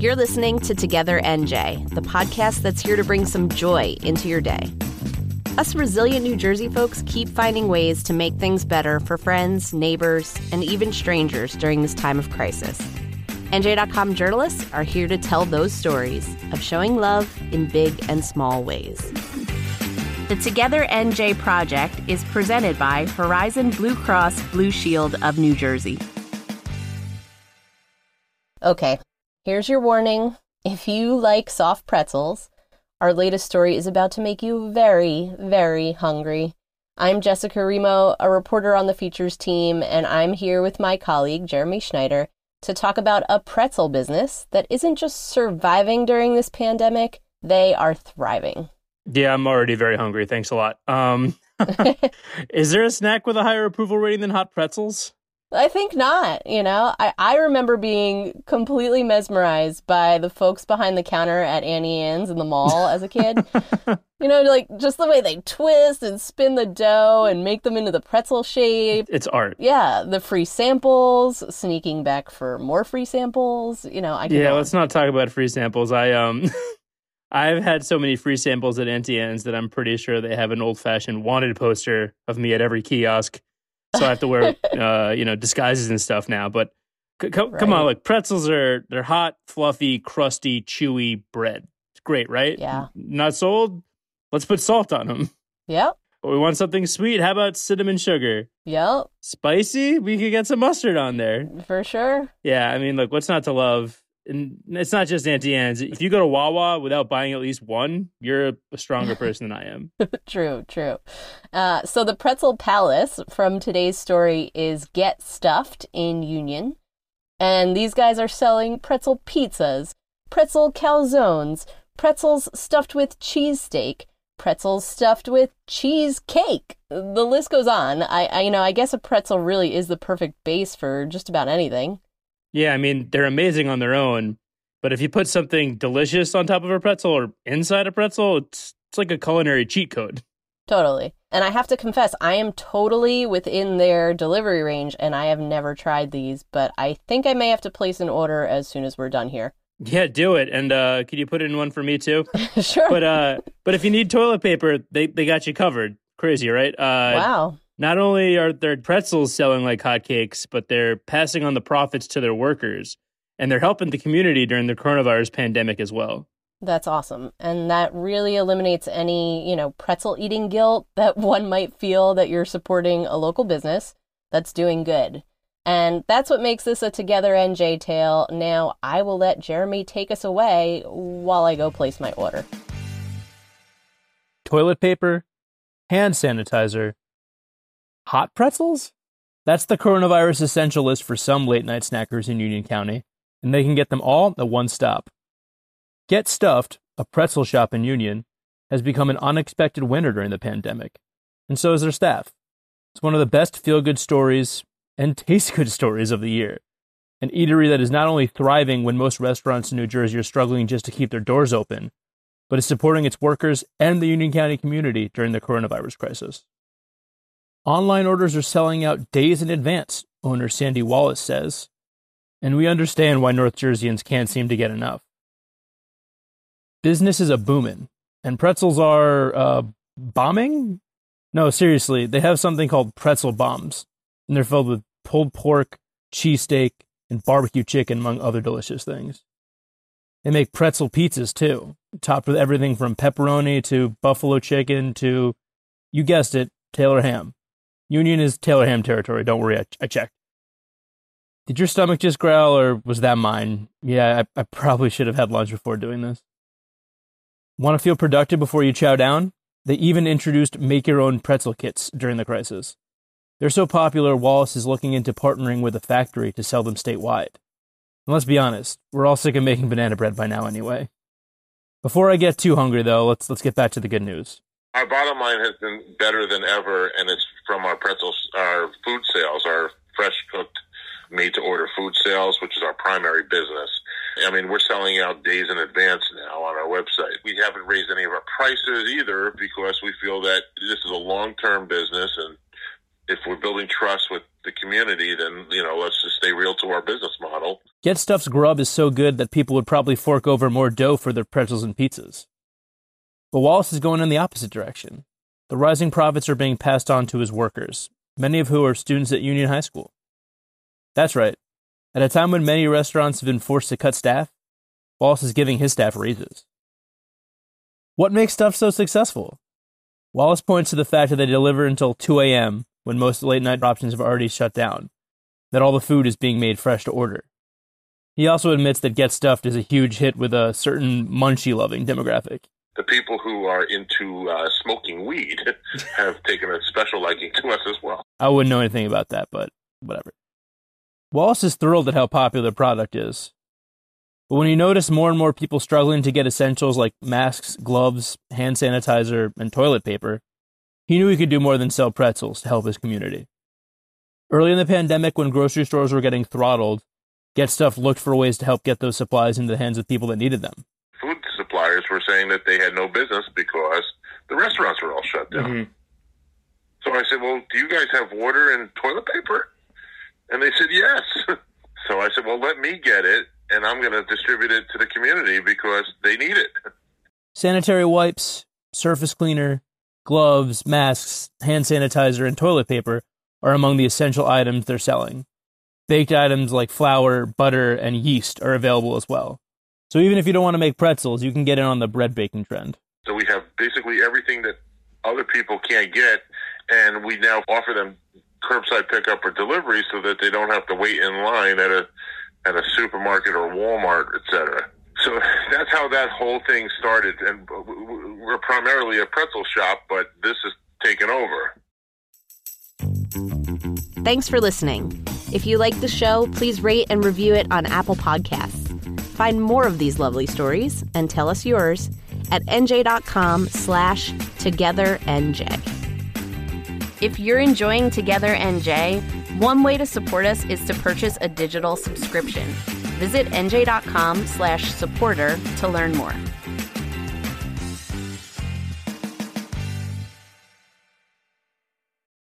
You're listening to Together NJ, the podcast that's here to bring some joy into your day. Us resilient New Jersey folks keep finding ways to make things better for friends, neighbors, and even strangers during this time of crisis. NJ.com journalists are here to tell those stories of showing love in big and small ways. The Together NJ project is presented by Horizon Blue Cross Blue Shield of New Jersey. Okay, here's your warning. If you like soft pretzels, our latest story is about to make you very, very hungry. I'm Jessica Remo, a reporter on the features team, and I'm here with my colleague, Jeremy Schneider, to talk about a pretzel business that isn't just surviving during this pandemic, they are thriving. Yeah, I'm already very hungry. Thanks a lot. Um, is there a snack with a higher approval rating than hot pretzels? I think not. You know, I, I remember being completely mesmerized by the folks behind the counter at Auntie Anne's in the mall as a kid. you know, like just the way they twist and spin the dough and make them into the pretzel shape. It's art. Yeah, the free samples, sneaking back for more free samples. You know, I yeah. Let's not talk about free samples. I um. I've had so many free samples at Auntie Anne's that I'm pretty sure they have an old fashioned wanted poster of me at every kiosk so I have to wear uh, you know disguises and stuff now. But c- c- right. come on, like pretzels are they're hot, fluffy, crusty, chewy bread. It's great, right? Yeah. Not sold? Let's put salt on them. Yep. we want something sweet. How about cinnamon sugar? Yep. Spicy? We could get some mustard on there. For sure. Yeah, I mean, look, what's not to love? And it's not just Auntie Anne's. If you go to Wawa without buying at least one, you're a stronger person than I am. true, true. Uh, so the Pretzel Palace from today's story is Get Stuffed in Union. And these guys are selling pretzel pizzas, pretzel calzones, pretzels stuffed with cheesesteak, pretzels stuffed with cheesecake. The list goes on. I, I, you know, I guess a pretzel really is the perfect base for just about anything. Yeah, I mean, they're amazing on their own, but if you put something delicious on top of a pretzel or inside a pretzel, it's it's like a culinary cheat code. Totally. And I have to confess, I am totally within their delivery range and I have never tried these, but I think I may have to place an order as soon as we're done here. Yeah, do it. And uh could you put in one for me too? sure. But uh but if you need toilet paper, they they got you covered. Crazy, right? Uh Wow not only are their pretzels selling like hotcakes, but they're passing on the profits to their workers and they're helping the community during the coronavirus pandemic as well. That's awesome. And that really eliminates any, you know, pretzel eating guilt that one might feel that you're supporting a local business that's doing good. And that's what makes this a Together NJ tale. Now, I will let Jeremy take us away while I go place my order. Toilet paper, hand sanitizer, Hot pretzels? That's the coronavirus essential list for some late night snackers in Union County, and they can get them all at one stop. Get Stuffed, a pretzel shop in Union, has become an unexpected winner during the pandemic, and so is their staff. It's one of the best feel good stories and taste good stories of the year. An eatery that is not only thriving when most restaurants in New Jersey are struggling just to keep their doors open, but is supporting its workers and the Union County community during the coronavirus crisis. Online orders are selling out days in advance, owner Sandy Wallace says, and we understand why North Jerseyans can't seem to get enough. Business is a booming, and pretzels are uh, bombing? No, seriously, they have something called pretzel bombs, and they're filled with pulled pork, cheesesteak, and barbecue chicken, among other delicious things. They make pretzel pizzas too, topped with everything from pepperoni to buffalo chicken to, you guessed it, Taylor ham. Union is Taylor Ham territory. Don't worry, I, I checked. Did your stomach just growl, or was that mine? Yeah, I, I probably should have had lunch before doing this. Want to feel productive before you chow down? They even introduced make your own pretzel kits during the crisis. They're so popular, Wallace is looking into partnering with a factory to sell them statewide. And let's be honest, we're all sick of making banana bread by now anyway. Before I get too hungry, though, let's let's get back to the good news. Our bottom line has been better than ever, and it's from our pretzels, our food sales, our fresh cooked, made to order food sales, which is our primary business. I mean, we're selling out days in advance now on our website. We haven't raised any of our prices either because we feel that this is a long term business and if we're building trust with the community, then you know let's just stay real to our business model. Get Stuff's grub is so good that people would probably fork over more dough for their pretzels and pizzas. But Wallace is going in the opposite direction. The rising profits are being passed on to his workers, many of who are students at Union High School. That's right. At a time when many restaurants have been forced to cut staff, Wallace is giving his staff raises. What makes stuff so successful? Wallace points to the fact that they deliver until 2 a.m. when most late night options have already shut down, that all the food is being made fresh to order. He also admits that Get Stuffed is a huge hit with a certain munchie loving demographic. The people who are into uh, smoking weed have taken a special liking to us as well. I wouldn't know anything about that, but whatever. Wallace is thrilled at how popular the product is. But when he noticed more and more people struggling to get essentials like masks, gloves, hand sanitizer, and toilet paper, he knew he could do more than sell pretzels to help his community. Early in the pandemic, when grocery stores were getting throttled, Get Stuff looked for ways to help get those supplies into the hands of people that needed them. Food suppliers were saying that they had no business because the restaurants were all shut down. Mm-hmm. So I said, Well, do you guys have water and toilet paper? And they said, Yes. so I said, Well, let me get it and I'm going to distribute it to the community because they need it. Sanitary wipes, surface cleaner, gloves, masks, hand sanitizer, and toilet paper are among the essential items they're selling. Baked items like flour, butter, and yeast are available as well. So even if you don't want to make pretzels, you can get in on the bread baking trend. So we have basically everything that other people can't get, and we now offer them curbside pickup or delivery so that they don't have to wait in line at a at a supermarket or Walmart, etc. So that's how that whole thing started. And we're primarily a pretzel shop, but this has taken over. Thanks for listening. If you like the show, please rate and review it on Apple Podcasts. Find more of these lovely stories and tell us yours at nj.com slash togethernj. If you're enjoying Together NJ, one way to support us is to purchase a digital subscription. Visit nj.com slash supporter to learn more.